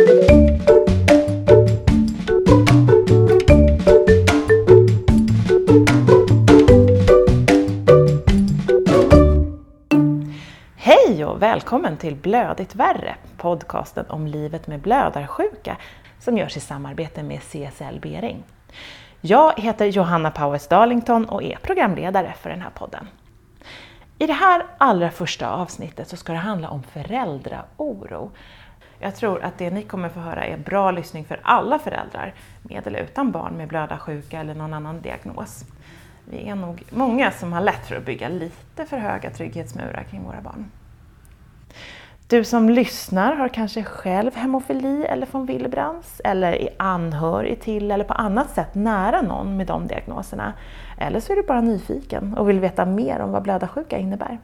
Hej och välkommen till Blödigt värre, podcasten om livet med blödarsjuka som görs i samarbete med CSL Bering. Jag heter Johanna Powers Darlington och är programledare för den här podden. I det här allra första avsnittet så ska det handla om föräldraoro. Jag tror att det ni kommer få höra är bra lyssning för alla föräldrar, med eller utan barn med blödarsjuka eller någon annan diagnos. Vi är nog många som har lätt för att bygga lite för höga trygghetsmurar kring våra barn. Du som lyssnar har kanske själv hemofili eller von Willebrands eller är anhörig till eller på annat sätt nära någon med de diagnoserna. Eller så är du bara nyfiken och vill veta mer om vad blödarsjuka innebär.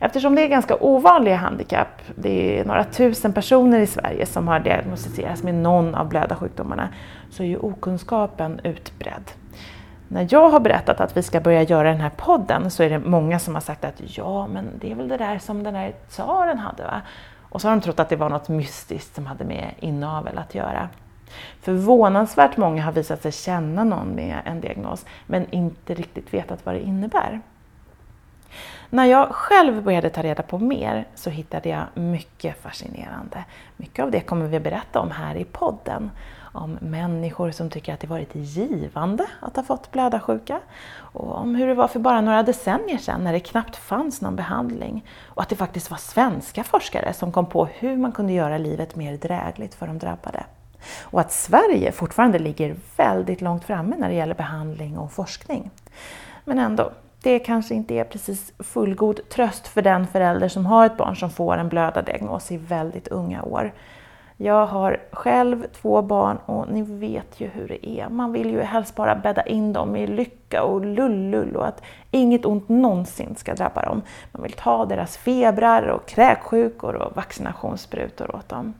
Eftersom det är ganska ovanliga handikapp, det är några tusen personer i Sverige som har diagnostiserats med någon av blödarsjukdomarna, så är ju okunskapen utbredd. När jag har berättat att vi ska börja göra den här podden så är det många som har sagt att ja, men det är väl det där som den där tsaren hade va? Och så har de trott att det var något mystiskt som hade med inavel att göra. Förvånansvärt många har visat sig känna någon med en diagnos men inte riktigt vetat vad det innebär. När jag själv började ta reda på mer så hittade jag mycket fascinerande. Mycket av det kommer vi berätta om här i podden om människor som tycker att det varit givande att ha fått blödarsjuka och om hur det var för bara några decennier sedan när det knappt fanns någon behandling och att det faktiskt var svenska forskare som kom på hur man kunde göra livet mer drägligt för de drabbade. Och att Sverige fortfarande ligger väldigt långt framme när det gäller behandling och forskning. Men ändå, det kanske inte är precis fullgod tröst för den förälder som har ett barn som får en blödardiagnos i väldigt unga år. Jag har själv två barn och ni vet ju hur det är. Man vill ju helst bara bädda in dem i lycka och lullull och att inget ont någonsin ska drabba dem. Man vill ta deras febrar och kräksjukor och vaccinationssprutor åt dem.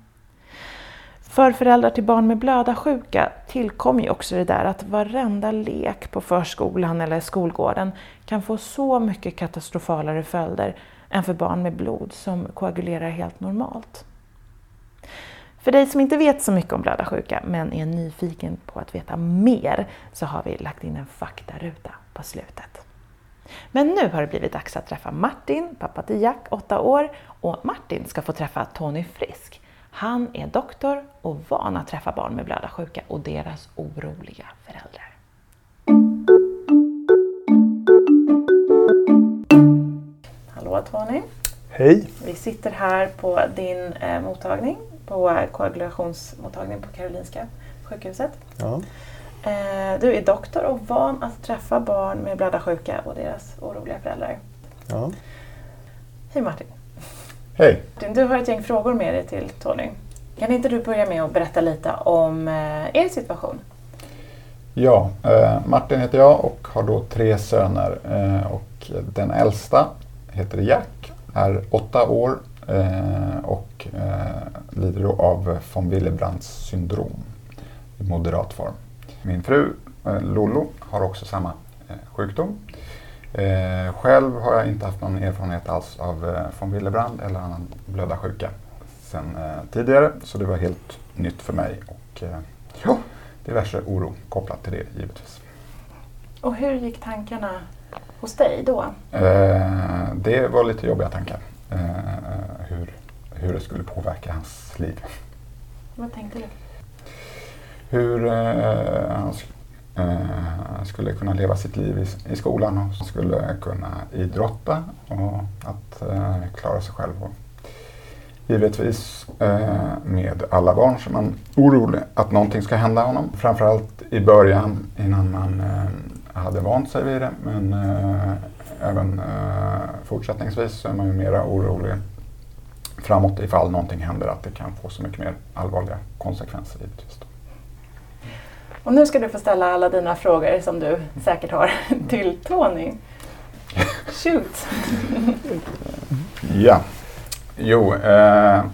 För föräldrar till barn med blödarsjuka tillkommer ju också det där att varenda lek på förskolan eller skolgården kan få så mycket katastrofalare följder än för barn med blod som koagulerar helt normalt. För dig som inte vet så mycket om blödarsjuka men är nyfiken på att veta mer så har vi lagt in en faktaruta på slutet. Men nu har det blivit dags att träffa Martin, pappa till Jack, 8 år, och Martin ska få träffa Tony Frisk. Han är doktor och van att träffa barn med blödarsjuka och deras oroliga föräldrar. Hallå Tony! Hej! Vi sitter här på din eh, mottagning på koagulationsmottagningen på Karolinska sjukhuset. Ja. Eh, du är doktor och van att träffa barn med blödarsjuka och deras oroliga föräldrar. Ja. Hej Martin! Hej! Du har ett gäng frågor med dig till Tony. Kan inte du börja med att berätta lite om eh, er situation? Ja, eh, Martin heter jag och har då tre söner. Eh, och den äldsta heter Jack, är åtta år och lider då av von Willebrandts syndrom i moderat form. Min fru Lollo har också samma sjukdom. Själv har jag inte haft någon erfarenhet alls av von Willebrand eller annan blödarsjuka sedan tidigare så det var helt nytt för mig. Och, ja, diverse oro kopplat till det givetvis. Och hur gick tankarna hos dig då? Eh, det var lite jobbiga tankar. Eh, hur, hur det skulle påverka hans liv. Vad tänkte du? Hur eh, han eh, skulle kunna leva sitt liv i, i skolan och skulle kunna idrotta och att eh, klara sig själv. Och givetvis eh, med alla barn så är man orolig att någonting ska hända honom. Framförallt i början innan man eh, hade vant sig vid det men eh, även eh, fortsättningsvis så är man ju mera orolig framåt ifall någonting händer att det kan få så mycket mer allvarliga konsekvenser givetvis. Och nu ska du få ställa alla dina frågor som du säkert har till Tony. Shoot! ja, jo. Eh,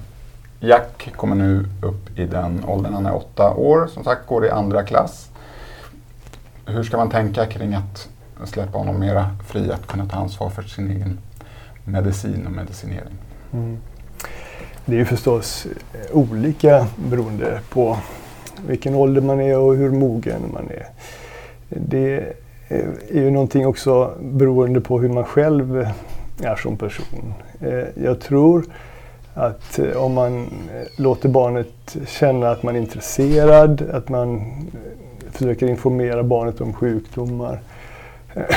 Jack kommer nu upp i den åldern, han är åtta år, som sagt går i andra klass. Hur ska man tänka kring att släppa honom mera fri att kunna ta ansvar för sin egen medicin och medicinering? Mm. det är ju förstås olika beroende på vilken ålder man är och hur mogen man är. Det är ju någonting också beroende på hur man själv är som person. Eh, jag tror att eh, om man eh, låter barnet känna att man är intresserad, att man försöker informera barnet om sjukdomar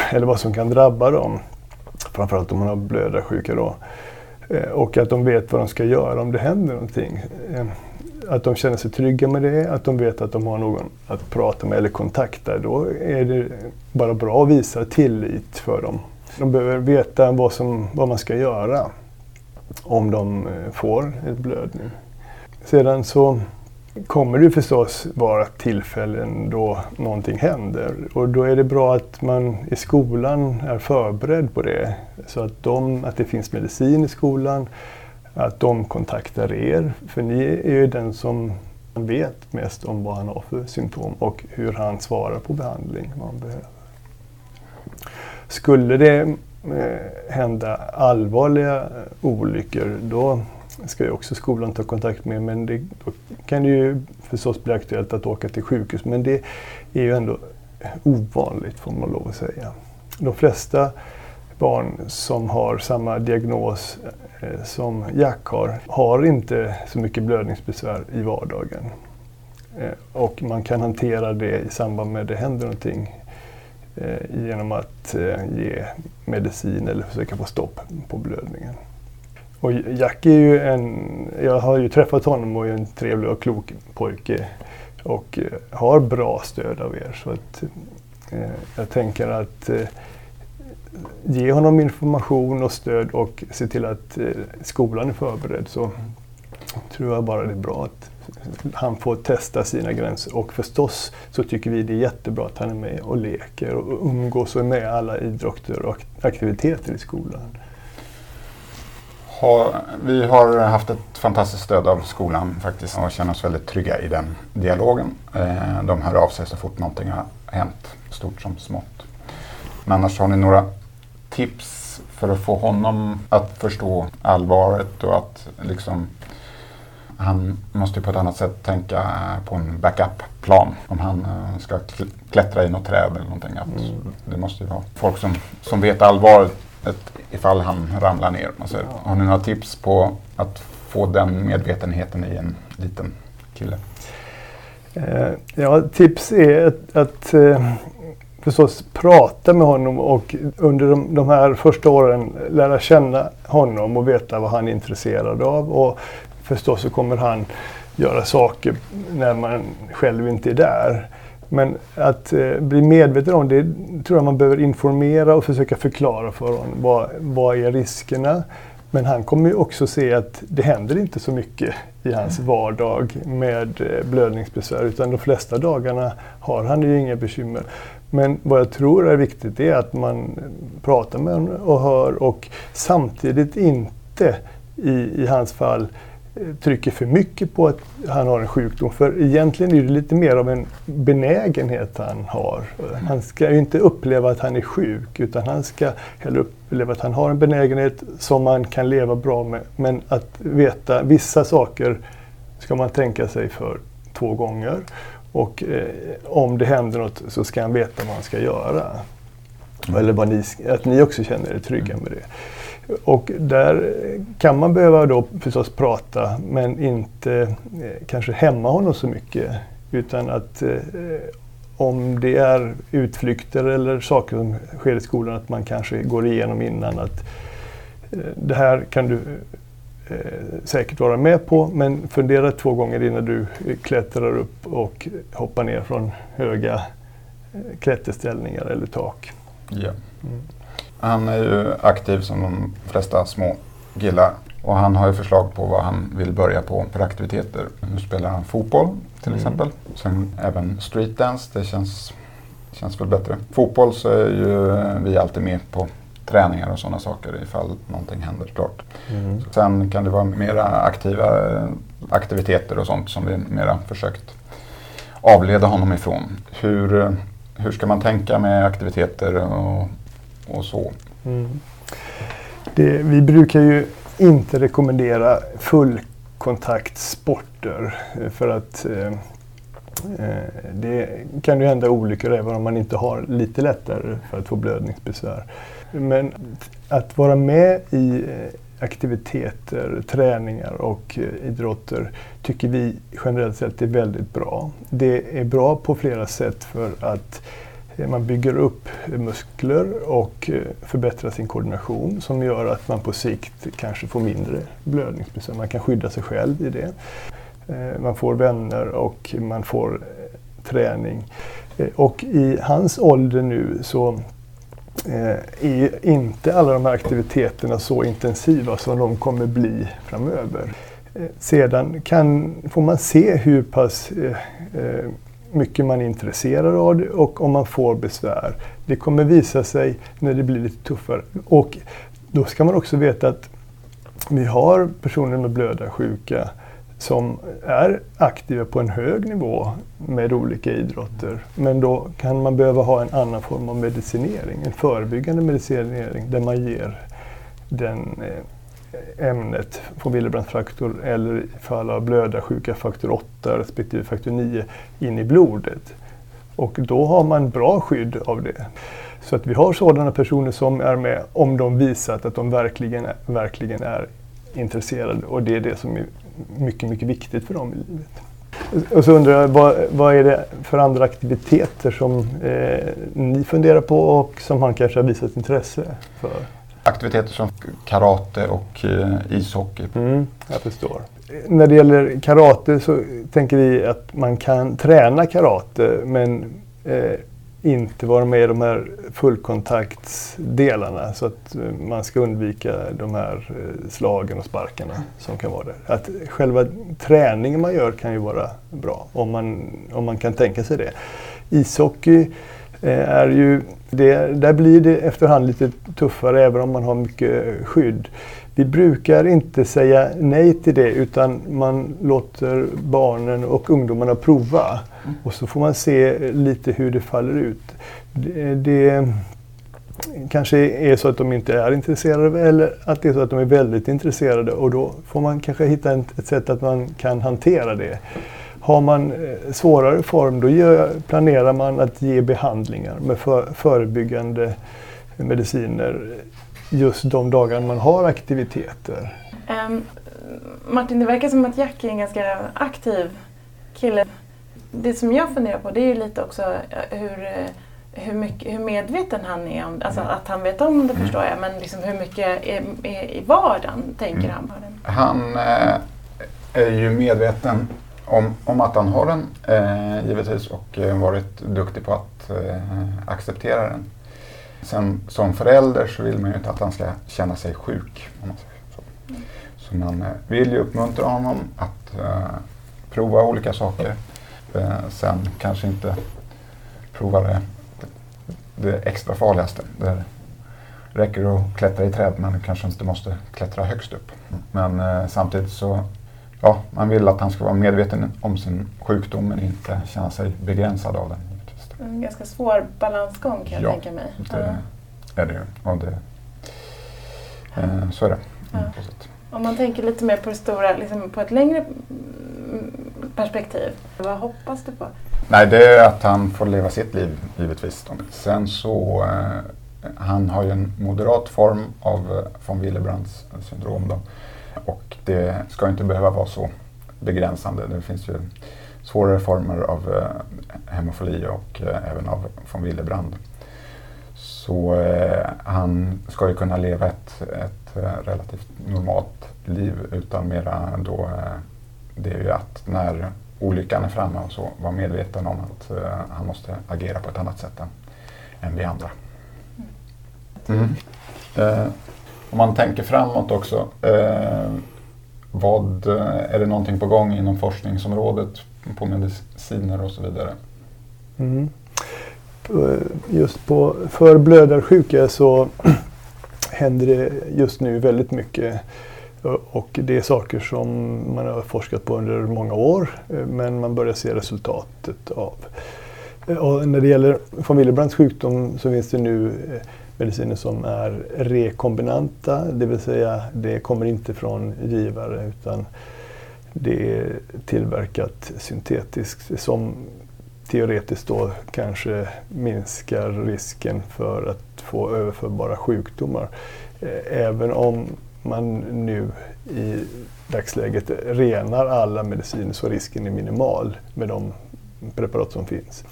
eller vad som kan drabba dem, framförallt om man har blödarsjuka då, och att de vet vad de ska göra om det händer någonting att de känner sig trygga med det, att de vet att de har någon att prata med eller kontakta. Då är det bara bra att visa tillit för dem. De behöver veta vad, som, vad man ska göra om de eh, får ett blödning. Sedan så kommer det förstås vara tillfällen då någonting händer och då är det bra att man i skolan är förberedd på det. Så att, de, att det finns medicin i skolan, att de kontaktar er. För ni är ju den som vet mest om vad han har för symptom och hur han svarar på behandling man behöver. Skulle det eh, hända allvarliga eh, olyckor då ska ju också skolan ta kontakt med men det, då kan det ju förstås bli aktuellt att åka till sjukhus men det är ju ändå ovanligt får man lov att säga. De flesta barn som har samma diagnos Eh, som Jack har, har inte så mycket blödningsbesvär i vardagen. Eh, och man kan hantera det i samband med att det händer någonting eh, genom att ge medicin eller försöka få stopp på blödningen. Och Jack är ju en, jag har ju träffat honom och är en trevlig och klok pojke och har bra stöd av er. Så att, jag tänker att ge honom information och stöd och se till att eh, skolan är förberedd så tror jag bara det är bra att han får testa sina gränser. Och förstås så tycker vi det är jättebra att han är med och leker och umgås och är med i alla idrotter och aktiviteter i skolan. vi har haft ett fantastiskt stöd av skolan faktiskt och känner oss väldigt trygga i den dialogen. Eh, de hör av sig så fort någonting har hänt, stort som smått. Men annars har ni några tips för att få honom att förstå allvaret och att liksom han måste på ett annat sätt tänka på en backup-plan om han eh, ska klättra i något träd eller någonting. Att mm. Det måste ju vara folk som, som vet allvaret ifall han ramlar ner. Alltså, har ni några tips på att få den medvetenheten i en liten kille? Eh, ja, tips är att, att eh, förstås prata med honom och under de, de, här första åren lära känna honom och veta vad han är intresserad av. Och förstås så kommer han göra saker när man själv inte är där. Men att eh, bli medveten om det tror jag man behöver informera och försöka förklara för honom. Vad, vad är riskerna? Men han kommer ju också se att det händer inte så mycket i hans vardag med eh, blödningsbesvär utan de flesta dagarna har han ju inga bekymmer. Men vad jag tror är viktigt är att man pratar med honom och hör och samtidigt inte i, i hans fall eh, trycker för mycket på att han har en sjukdom. För egentligen är det lite mer av en benägenhet han har. Han ska ju inte uppleva att han är sjuk utan han ska hellre uppleva att han har en benägenhet som man kan leva bra med. Men att veta vissa saker ska man tänka sig för två gånger. Och eh, om det händer något så ska han veta vad han ska göra. Mm. Eller vad ni, att ni också känner er trygga med det. Och där kan man behöva då förstås prata men inte eh, kanske hämma honom så mycket. Utan att eh, om det är utflykter eller saker som sker i skolan att man kanske går igenom innan att eh, det här kan du eh, säkert vara med på men fundera två gånger innan du klättrar upp och hoppar ner från höga eh, klätterställningar eller tak. Ja. Mm. Han är ju aktiv som de flesta små killar och han har ju förslag på vad han vill börja på för aktiviteter. Nu spelar han fotboll till mm. exempel. Sen även streetdance, det känns, känns väl bättre. Fotboll så är ju vi alltid med på träningar och sådana saker ifall någonting händer klart. Mm. Sen kan det vara mera aktiva eh, aktiviteter och sånt som vi mera försökt avleda honom ifrån. Hur, eh, hur ska man tänka med aktiviteter och, och så? Mm. Det, vi brukar ju inte rekommendera full fullkontaktsporter. För att eh, det kan ju hända olyckor även om man inte har lite lättare för att få blödningsbesvär. Men att vara med i eh, aktiviteter, träningar och eh, idrotter tycker vi generellt sett är väldigt bra. Det är bra på flera sätt för att eh, man bygger upp muskler och förbättrar sin koordination som gör att man på sikt kanske får mindre blödningsbesvär. Man kan skydda sig själv i det. Man får vänner och man får träning. Och i hans ålder nu så Eh, är ju inte alla de här aktiviteterna så intensiva som de kommer bli framöver. Eh, sedan kan, får man se hur pass eh, mycket man är intresserad av det och om man får besvär. Det kommer visa sig när det blir lite tuffare. Och då ska man också veta att vi har personer med blödarsjuka som är aktiva på en hög nivå med olika idrotter. Men då kan man behöva ha en annan form av medicinering, en förebyggande medicinering där man ger den eh, ämnet von Willebrands faktor eller i fall av blödarsjuka faktor 8 respektive faktor 9 in i blodet. Och då har man bra skydd av det. Så att vi har sådana personer som är med om de visat att de verkligen, verkligen är intresserade och det är det som är mycket, mycket viktigt för dem i livet. Och så undrar jag, vad, vad är det för andra aktiviteter som eh, ni funderar på och som han kanske har visat intresse för? aktiviteter som karate och eh, ishockey. Mm, jag förstår. När det gäller karate så tänker vi att man kan träna karate men eh, inte vara med i de här fullkontaktsdelarna så att eh, man ska undvika de här eh, slagen och sparkarna som kan vara där. Att själva träningen man gör kan ju vara bra om man, om man kan tänka sig det. Ishockey eh, är ju, det, där blir det efterhand lite tuffare även om man har mycket skydd. Vi brukar inte säga nej till det utan man låter barnen och ungdomarna prova. Och så får man se lite hur det faller ut. Det, det kanske är så att de inte är intresserade eller att det är så att de är väldigt intresserade och då får man kanske hitta ett sätt att man kan hantera det. Har man eh, svårare form då planerar man att ge behandlingar med förebyggande mediciner just de dagar man har aktiviteter. Um, Martin, det verkar som att Jack är en ganska aktiv kille. Det som jag funderar på det är ju lite också eh, hur, eh, hur, mycket, hur medveten han är om Alltså mm. att han vet om det mm. förstår jag, men liksom hur mycket är, är i vardagen tänker mm. han på det? Han eh, är ju medveten om, om att han har den eh, givetvis och eh, varit duktig på att eh, acceptera den. Sen som förälder så vill man ju inte att han ska känna sig sjuk. Om man säger så. så man eh, vill ju uppmuntra honom att eh, prova olika saker. Eh, sen kanske inte prova det, det extra farligaste. Det räcker att klättra i träd men kanske inte måste klättra högst upp. Men eh, samtidigt så ja, man vill att han ska vara medveten om sin sjukdom men inte känna sig begränsad av den. En ganska svår balansgång kan jag ja, tänka mig. det ja. är det ju. Och det, eh, så är det. Ja. Om man tänker lite mer på det stora, liksom på ett längre perspektiv, vad hoppas du på? Nej, det är att han får leva sitt liv givetvis. Sen så, eh, han har ju en moderat form av eh, von Willebrands syndrom. Då. Och det ska inte behöva vara så begränsande. Det finns ju svårare former av eh, hemofili och eh, även av von Willebrand. Så eh, han ska ju kunna leva ett, ett relativt normalt liv utan mera då eh, det är ju att när olyckan är framme och så vara medveten om att eh, han måste agera på ett annat sätt än, än vi andra. Mm. mm. Om man tänker framåt också. Vad, är det någonting på gång inom forskningsområdet på mediciner och så vidare? Mm. Eh, just på, för blödarsjuka så händer det just nu väldigt mycket. Eh, och det är saker som man har forskat på under många år eh, men man börjar se resultatet av. Och när det gäller von Willebrands sjukdom så finns det nu mediciner som är rekombinanta, det vill säga det kommer inte från givare utan det är tillverkat syntetiskt som teoretiskt då kanske minskar risken för att få överförbara sjukdomar. Eh, även om man nu i dagsläget renar alla mediciner så risken är minimal med de preparat som finns.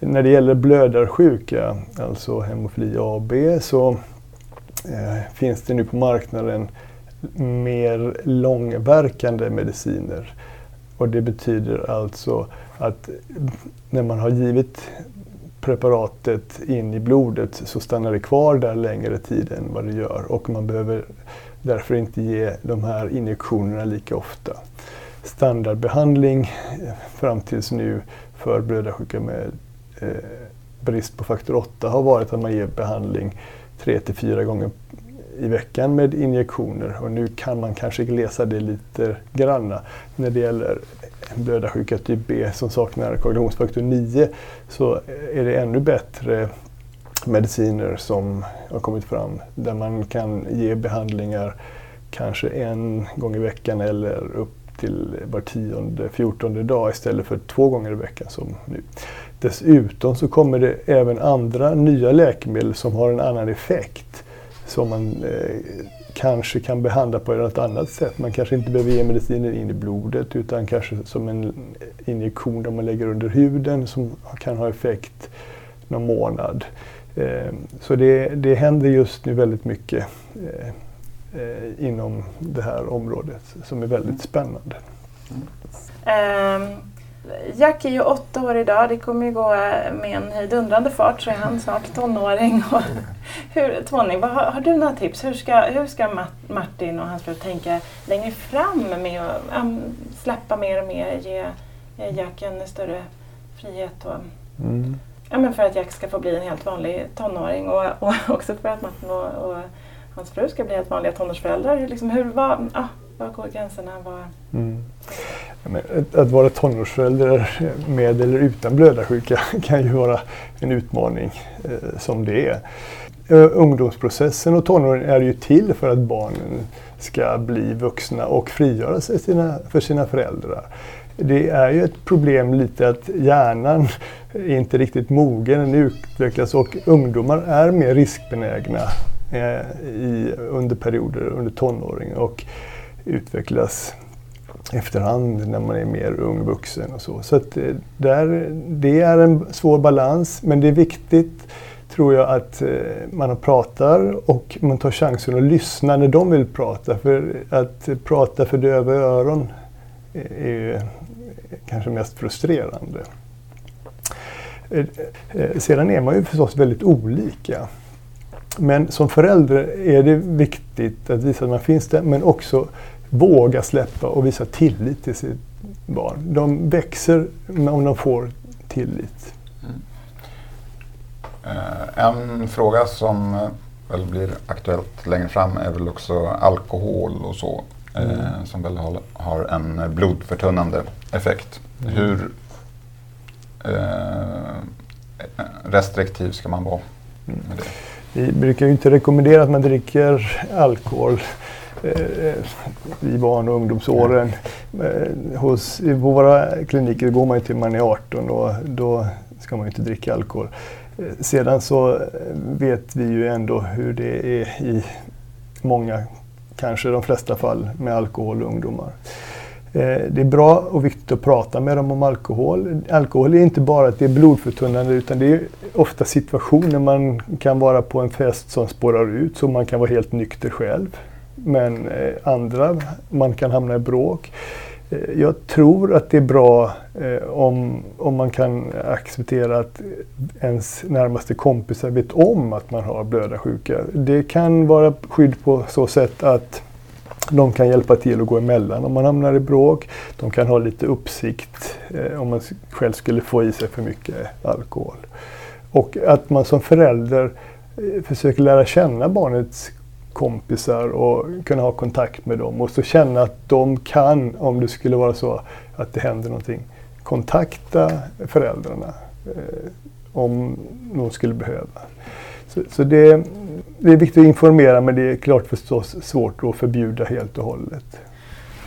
När det gäller blödarsjuka, alltså hemofili AB, så eh, finns det nu på marknaden mer långverkande mediciner. Och det betyder alltså att när man har givit preparatet in i blodet så stannar det kvar där längre tid än vad det gör och man behöver därför inte ge de här injektionerna lika ofta. Standardbehandling eh, fram tills nu för blödarsjuka med eh, brist på faktor 8 har varit att man ger behandling 3 till 4 gånger i veckan med injektioner och nu kan man kanske glesa det lite granna. När det gäller blödarsjuka typ B som saknar koagulationsfaktor 9 så är det ännu bättre mediciner som har kommit fram där man kan ge behandlingar kanske en gång i veckan eller upp till var tionde, fjortonde dag istället för två gånger i veckan som nu. Dessutom så kommer det även andra nya läkemedel som har en annan effekt som man eh, kanske kan behandla på något annat sätt. Man kanske inte behöver ge mediciner in i blodet utan kanske som en injektion där man lägger under huden som kan ha effekt någon månad. Eh, så det, det händer just nu väldigt mycket eh, eh, inom det här området som är väldigt spännande. Mm. Jack är ju åtta år idag. Det kommer ju gå med en hejdundrande fart så är han snart tonåring. Och hur, tvåning, vad, har, har, du några tips? Hur ska, hur ska Martin och hans fru tänka längre fram med att um, släppa mer och mer, ge, ge Jack en större frihet? Och, mm. ja, men för att Jack ska få bli en helt vanlig tonåring och, och också för att Martin och, och hans fru ska bli helt vanliga tonårsföräldrar. Liksom hur, vad, ah, var går gränserna? Var... Mm. Att vara tonårsförälder med eller utan blödarsjuka kan ju vara en utmaning eh, som det är. Eh, ungdomsprocessen och tonåren är ju till för att barnen ska bli vuxna och frigöra sig sina, för sina föräldrar. Det är ju ett problem lite att hjärnan är inte riktigt mogen, den utvecklas och ungdomar är mer riskbenägna eh, i, under perioder under tonåring och utvecklas efterhand när man är mer ung vuxen och så. Så att eh, där, det är en svår balans men det är viktigt tror jag att eh, man pratar och man tar chansen att lyssna när de vill prata. För att prata för döva öron eh, är kanske mest frustrerande. Sedan är man ju förstås väldigt olika. Men som förälder är det viktigt att visa att man finns där men också våga släppa och visa tillit till sitt barn. De växer om de får tillit. Mm. En fråga som eh, väl blir aktuellt längre fram är väl också alkohol och så. Eh, mm. som väl har, en blodförtunnande effekt. Mm. Hur restriktiv ska man vara mm. med det? Vi brukar ju inte rekommendera att man dricker alkohol Eh, eh, i barn och ungdomsåren. Eh, hos, I våra kliniker går man ju till man är 18 och då ska man ju inte dricka alkohol. Eh, sedan så eh, vet vi ju ändå hur det är i många, kanske de flesta fall, med alkohol och ungdomar. Det är bra och viktigt att prata med dem om alkohol. Alkohol är inte bara att det är blodförtunnande utan det är ofta situationer man kan vara på en fest som spårar ut så man kan vara helt nykter själv. Men eh, andra, man kan hamna i bråk. Eh, jag tror att det är bra eh, om, om man kan acceptera att ens närmaste kompisar vet om att man har blödarsjuka. Det kan vara skydd på så sätt att de kan hjälpa till att gå emellan om man hamnar i bråk. De kan ha lite uppsikt eh, om man själv skulle få i sig för mycket alkohol. Och att man som förälder eh, försöker lära känna barnets kompisar och kunna ha kontakt med dem och så känna att de kan, om det skulle vara så att det händer någonting, kontakta föräldrarna eh, om någon skulle behöva. Så, så det, det, är viktigt att informera men det är klart förstås svårt att förbjuda helt och hållet.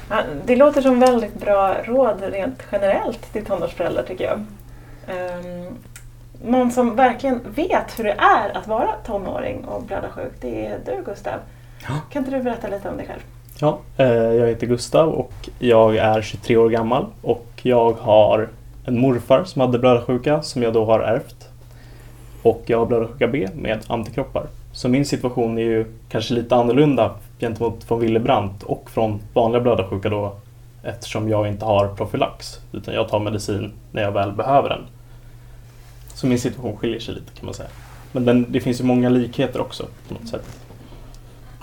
Ja, det låter som väldigt bra råd rent generellt till tonårsföräldrar tycker jag. Um, någon som verkligen vet hur det är att vara tonåring och blödarsjuk, det är du Gustav. Ja. Kan inte du berätta lite om dig själv? Ja, eh, jag heter Gustav och jag är 23 år gammal och jag har en morfar som hade blödarsjuka som jag då har ärvt. Och jag har blödarsjuka B med antikroppar. Så min situation är ju kanske lite annorlunda gentemot från Willebrandt och från vanliga blödarsjuka då eftersom jag inte har profylax utan jag tar medicin när jag väl behöver den. Så min situation skiljer sig lite kan man säga. Men den, det finns ju många likheter också på något sätt.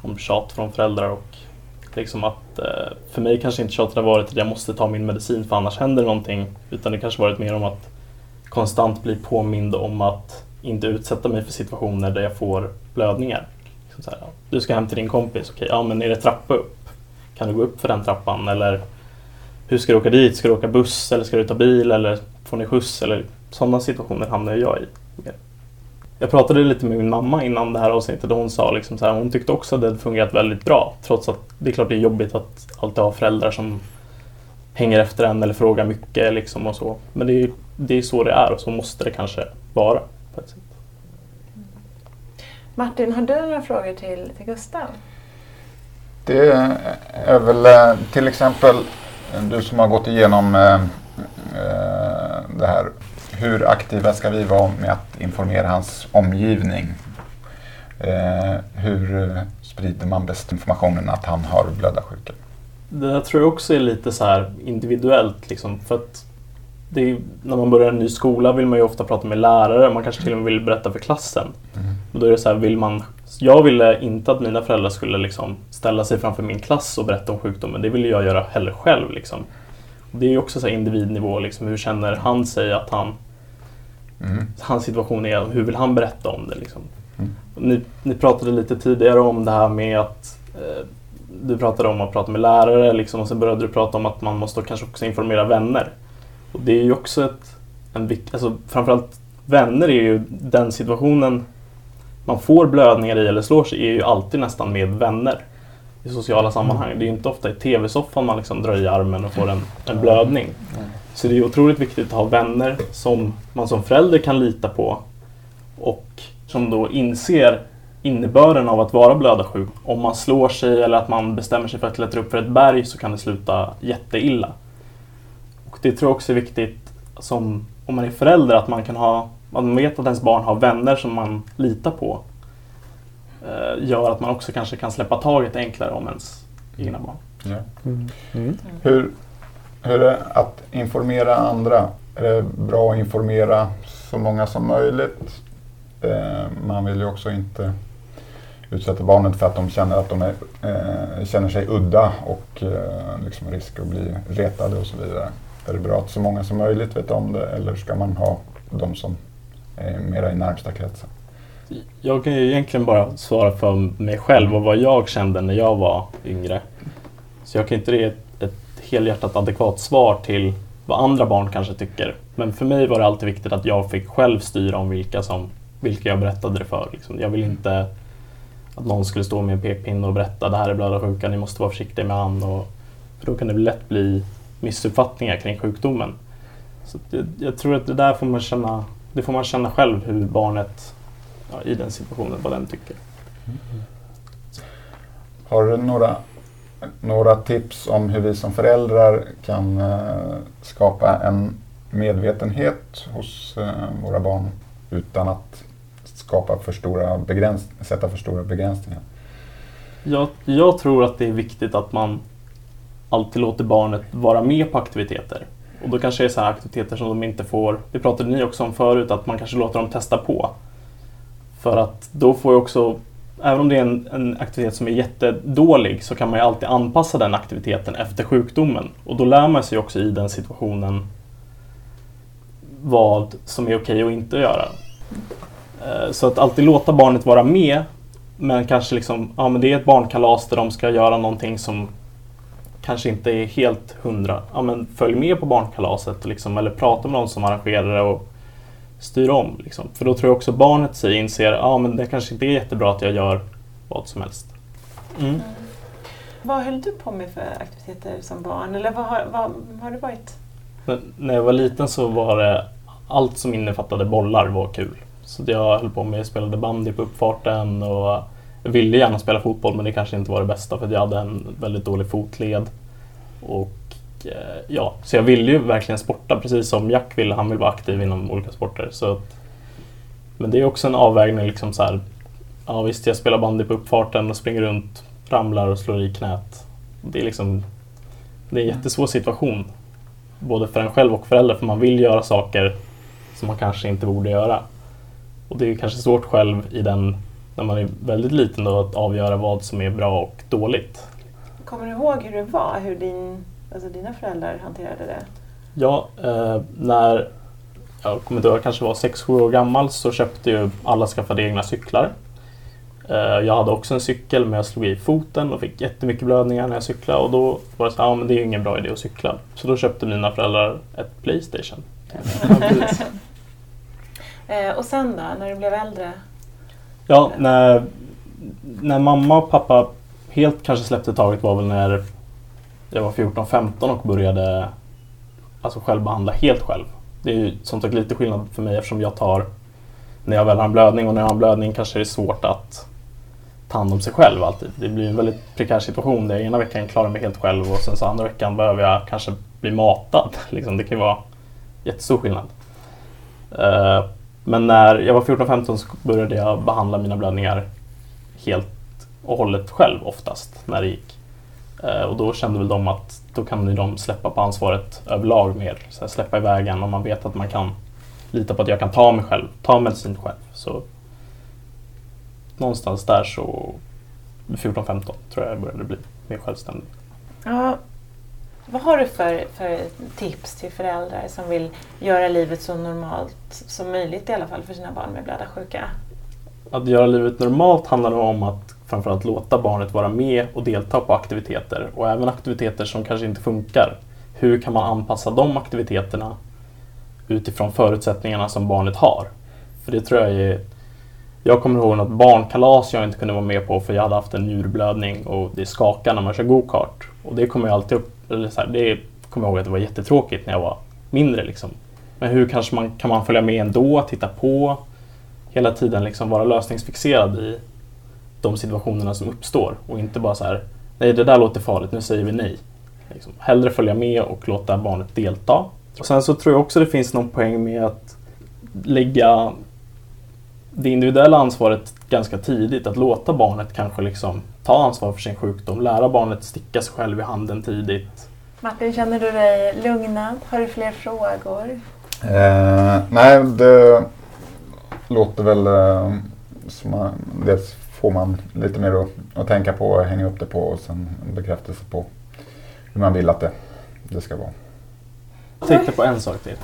Om tjat från föräldrar och liksom att eh, för mig kanske inte tjatet har varit att jag måste ta min medicin för annars händer någonting. Utan det kanske varit mer om att konstant bli påmind om att inte utsätta mig för situationer där jag får blödningar. Liksom så här, du ska hem till din kompis, okej, ja men är det trappa upp? Kan du gå upp för den trappan? Eller hur ska du åka dit? Ska du åka buss eller ska du ta bil? Eller får ni skjuts? Eller sådana situationer hamnar jag i. Jag pratade lite med min mamma innan det här avsnittet och hon sa liksom så här, hon tyckte också att det fungerat väldigt bra. Trots att det är klart det är jobbigt att alltid ha föräldrar som hänger efter en eller frågar mycket liksom och så. Men det är, det är så det är och så måste det kanske vara. På ett sätt. Martin, har du några frågor till, till Gustav? Det är väl eh, till exempel du som har gått igenom eh, eh, det här. Hur aktiva ska vi vara med att informera hans omgivning? Hur sprider man bäst informationen att han har blödarsjuka? Det där tror jag också är lite så här individuellt. Liksom, för att är, när man börjar en ny skola vill man ju ofta prata med lärare. Man kanske till och med vill berätta för klassen. Mm. Och då är det så här, vill man, jag ville inte att mina föräldrar skulle liksom ställa sig framför min klass och berätta om sjukdomen. Det ville jag göra hellre själv. Liksom. Det är ju också så individnivå. Liksom, hur känner han sig att han... Mm. Hans situation är, hur vill han berätta om det? Liksom. Mm. Ni, ni, pratade lite tidigare om det här med att eh, du pratade om att prata med lärare liksom, och sen började du prata om att man måste kanske också informera vänner. Och det är ju också ett, en alltså framförallt vänner är ju den situationen man får blödningar i eller slår sig är ju alltid nästan med vänner i sociala sammanhang. Det är inte ofta i tv-soffan man liksom drar i armen och får en, en blödning. Så det är otroligt viktigt att ha vänner som man som förälder kan lita på och som då inser innebörden av att vara blödarsjuk. Om man slår sig eller att man bestämmer sig för att klättra upp för ett berg så kan det sluta jätteilla. Och det tror jag också är viktigt som, om man är förälder att man kan ha man vet att ens barn har vänner som man litar på. Eh, gör att man också kanske kan släppa taget enklare om ens egna barn. Ja. Mm. Mm. Hur, hur är det att informera andra? Är det bra att informera så många som möjligt? Eh, man vill ju också inte utsätta barnet för att de känner att de är, eh, känner sig udda och eh, liksom risk att bli retade och så vidare. Är det bra att så många som möjligt vet om det eller ska man ha de som är mera i närmsta kretsen? Jag kan ju egentligen bara svara för mig själv och vad jag kände när jag var yngre. Så jag kan inte ge ett, ett helhjärtat adekvat svar till vad andra barn kanske tycker. Men för mig var det alltid viktigt att jag fick själv styra om vilka, som, vilka jag berättade det för. Liksom. Jag vill inte att någon skulle stå med en pekpinne och berätta det här är blödarsjuka, ni måste vara försiktiga med han. Och, för då kan det lätt bli missuppfattningar kring sjukdomen. Så jag, jag tror att det där får man känna, det får man känna själv hur barnet ja, i den situationen, vad den tycker. Mm. Har du några, några tips om hur vi som föräldrar kan uh, skapa en medvetenhet hos uh, våra barn utan att skapa för stora begräns sätta för stora begränsningar? Jag, jag tror att det är viktigt att man alltid låter barnet vara med på aktiviteter. Och då kanske det är så aktiviteter som de inte får, det pratade ni också om förut, att man kanske låter dem testa på. För att då får jag också, även om det är en, en, aktivitet som är jättedålig så kan man ju alltid anpassa den aktiviteten efter sjukdomen. Och då lär man sig också i den situationen vad som är okej och inte göra. Eh, så att alltid låta barnet vara med men kanske liksom, ja men det är ett barnkalas där de ska göra någonting som kanske inte är helt hundra. Ja men följ med på barnkalaset liksom, eller prata med någon som arrangerar det och styr om. Liksom. För då tror jag också barnet sig inser, ja men det kanske inte är jättebra att jag gör vad som helst. Mm. Vad höll du på med för aktiviteter som barn? Eller vad har, vad, vad har det varit? Men när jag var liten så var det allt som innefattade bollar var kul. Så jag höll på med, spelade bandy på uppfarten och ville gärna spela fotboll men det kanske inte var det bästa för jag hade en väldigt dålig fotled. Och Eh, ja, så jag ville ju verkligen sporta precis som Jack ville. Han vill vara aktiv inom olika sporter. Så att, men det är också en avvägning. Liksom så här, ja visst, jag spelar bandy på uppfarten och springer runt, ramlar och slår i knät. Det är liksom det är en jättesvår situation. Både för en själv och förälder för man vill göra saker som man kanske inte borde göra. Och det är kanske svårt själv i den, när man är väldigt liten då, att avgöra vad som är bra och dåligt. Kommer du ihåg hur det var? Hur din, alltså dina föräldrar hanterade det? Ja, eh, när jag kommer inte ihåg, jag kanske var 6-7 år gammal så köpte ju alla skaffade egna cyklar. Eh, jag hade också en cykel men jag slog i foten och fick jättemycket blödningar när jag cyklade och då var det så här, ja men det är ju ingen bra idé att cykla. Så då köpte mina föräldrar ett Playstation. Eh, och sen då, när du blev äldre? Ja, när, när mamma och pappa helt kanske släppte taget var väl när jag var 14-15 och började alltså själv behandla helt själv. Det är ju som sagt lite skillnad för mig eftersom jag tar när jag väl har en blödning och när jag har en blödning kanske det är svårt att ta hand om sig själv alltid. Det blir en väldigt prekär situation där jag ena veckan klarar mig helt själv och sen så andra veckan behöver jag kanske bli matad. Liksom, det kan ju vara jättestor skillnad. Eh, men när jag var 14-15 så började jag behandla mina blödningar helt och hållet själv oftast när det gick. Uh, och då kände väl de att då kan de släppa på ansvaret överlag mer. Så här, släppa iväg en och man vet att man kan lita på att jag kan ta mig själv, ta medicin själv. Så någonstans där så 14-15 tror jag började bli mer självständig. Ja, vad har du för, för tips till föräldrar som vill göra livet så normalt som möjligt i alla fall för sina barn med blödarsjuka? Att göra livet normalt handlar om att framförallt låta barnet vara med och delta på aktiviteter och även aktiviteter som kanske inte funkar. Hur kan man anpassa de aktiviteterna utifrån förutsättningarna som barnet har? För det tror jag är jag kommer ihåg något barnkalas jag inte kunde vara med på för jag hade haft en njurblödning och det skakar när man kör gokart. Och det kommer jag alltid upp, eller så här, det kommer jag ihåg att det var jättetråkigt när jag var mindre. Liksom. Men hur kanske man, kan man följa med ändå, titta på, hela tiden liksom vara lösningsfixerad i de situationerna som uppstår och inte bara så här, nej det där låter farligt, nu säger vi nej. Liksom, hellre följa med och låta barnet delta. Och sen så tror jag också det finns någon poäng med att lägga det individuella ansvaret ganska tidigt, att låta barnet kanske liksom ta ansvar för sin sjukdom, lära barnet sticka sig själv i handen tidigt. Martin, känner du dig lugnad? Har du fler frågor? Eh, nej, det låter väl eh, som dels får man lite mer att, att tänka på och hänga upp det på och sen bekräftelse på hur man vill att det, det ska vara. Jag tänkte på en sak till.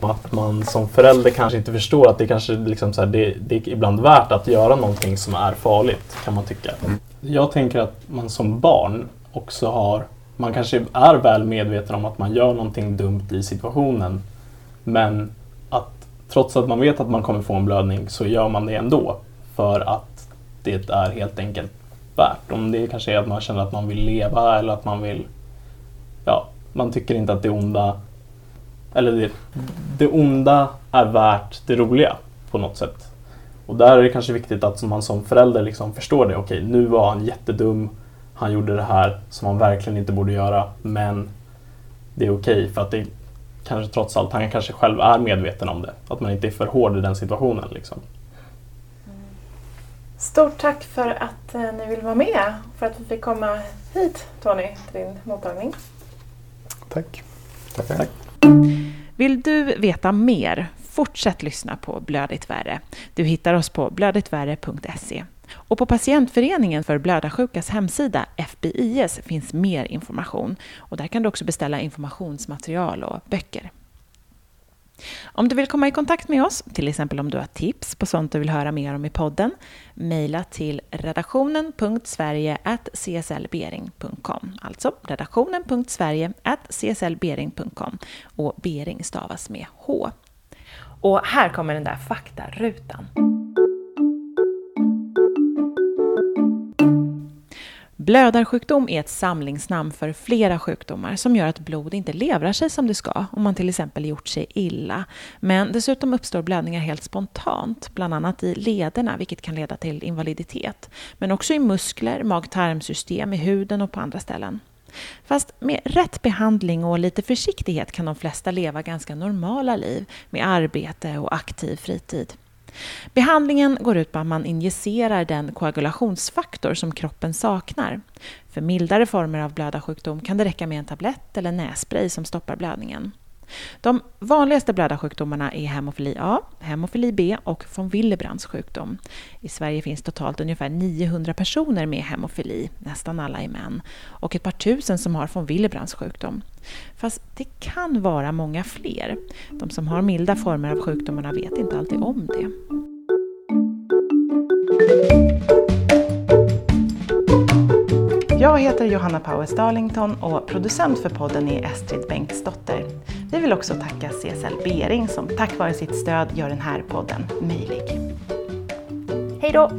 Att man som förälder kanske inte förstår att det kanske liksom så här, det, det är ibland värt att göra någonting som är farligt, kan man tycka. Mm. Jag tänker att man som barn också har, man kanske är väl medveten om att man gör någonting dumt i situationen. Men att trots att man vet att man kommer få en blödning så gör man det ändå. För att det är helt enkelt värt. Om det kanske är att man känner att man vill leva eller att man vill, ja, man tycker inte att det onda eller det, det onda är värt det roliga på något sätt. Och där är det kanske viktigt att man som förälder liksom förstår det. Okej, nu var han jättedum. Han gjorde det här som han verkligen inte borde göra. Men det är okej för att det kanske trots allt, han kanske själv är medveten om det. Att man inte är för hård i den situationen. Liksom. Stort tack för att eh, ni vill vara med. För att vi fick komma hit, Tony, till din mottagning. Tack. Tackar. Tack. Vill du veta mer? Fortsätt lyssna på Blödigt värre. Du hittar oss på blöditvärre.se. Och på Patientföreningen för blödarsjukas hemsida, FBIS, finns mer information. Och där kan du också beställa informationsmaterial och böcker. Om du vill komma i kontakt med oss, till exempel om du har tips på sånt du vill höra mer om i podden, mejla till redaktionen.sverige.cslbering.com. Alltså redaktionen.sverige.cslbering.com och Bering stavas med H. Och här kommer den där faktarutan. Blödarsjukdom är ett samlingsnamn för flera sjukdomar som gör att blod inte levrar sig som det ska om man till exempel gjort sig illa. Men dessutom uppstår blödningar helt spontant, bland annat i lederna vilket kan leda till invaliditet. Men också i muskler, mag-tarmsystem, i huden och på andra ställen. Fast med rätt behandling och lite försiktighet kan de flesta leva ganska normala liv med arbete och aktiv fritid. Behandlingen går ut på att man injicerar den koagulationsfaktor som kroppen saknar. För mildare former av blödarsjukdom kan det räcka med en tablett eller nässpray som stoppar blödningen. De vanligaste blödarsjukdomarna är hemofili A, hemofili B och von Willebrands sjukdom. I Sverige finns totalt ungefär 900 personer med hemofili, nästan alla är män, och ett par tusen som har von Willebrands sjukdom. Fast det kan vara många fler. De som har milda former av sjukdomarna vet inte alltid om det. Jag heter Johanna Powers Darlington och producent för podden är Estrid Bengtsdotter. Vi vill också tacka CSL Bering som tack vare sitt stöd gör den här podden möjlig. Hej då!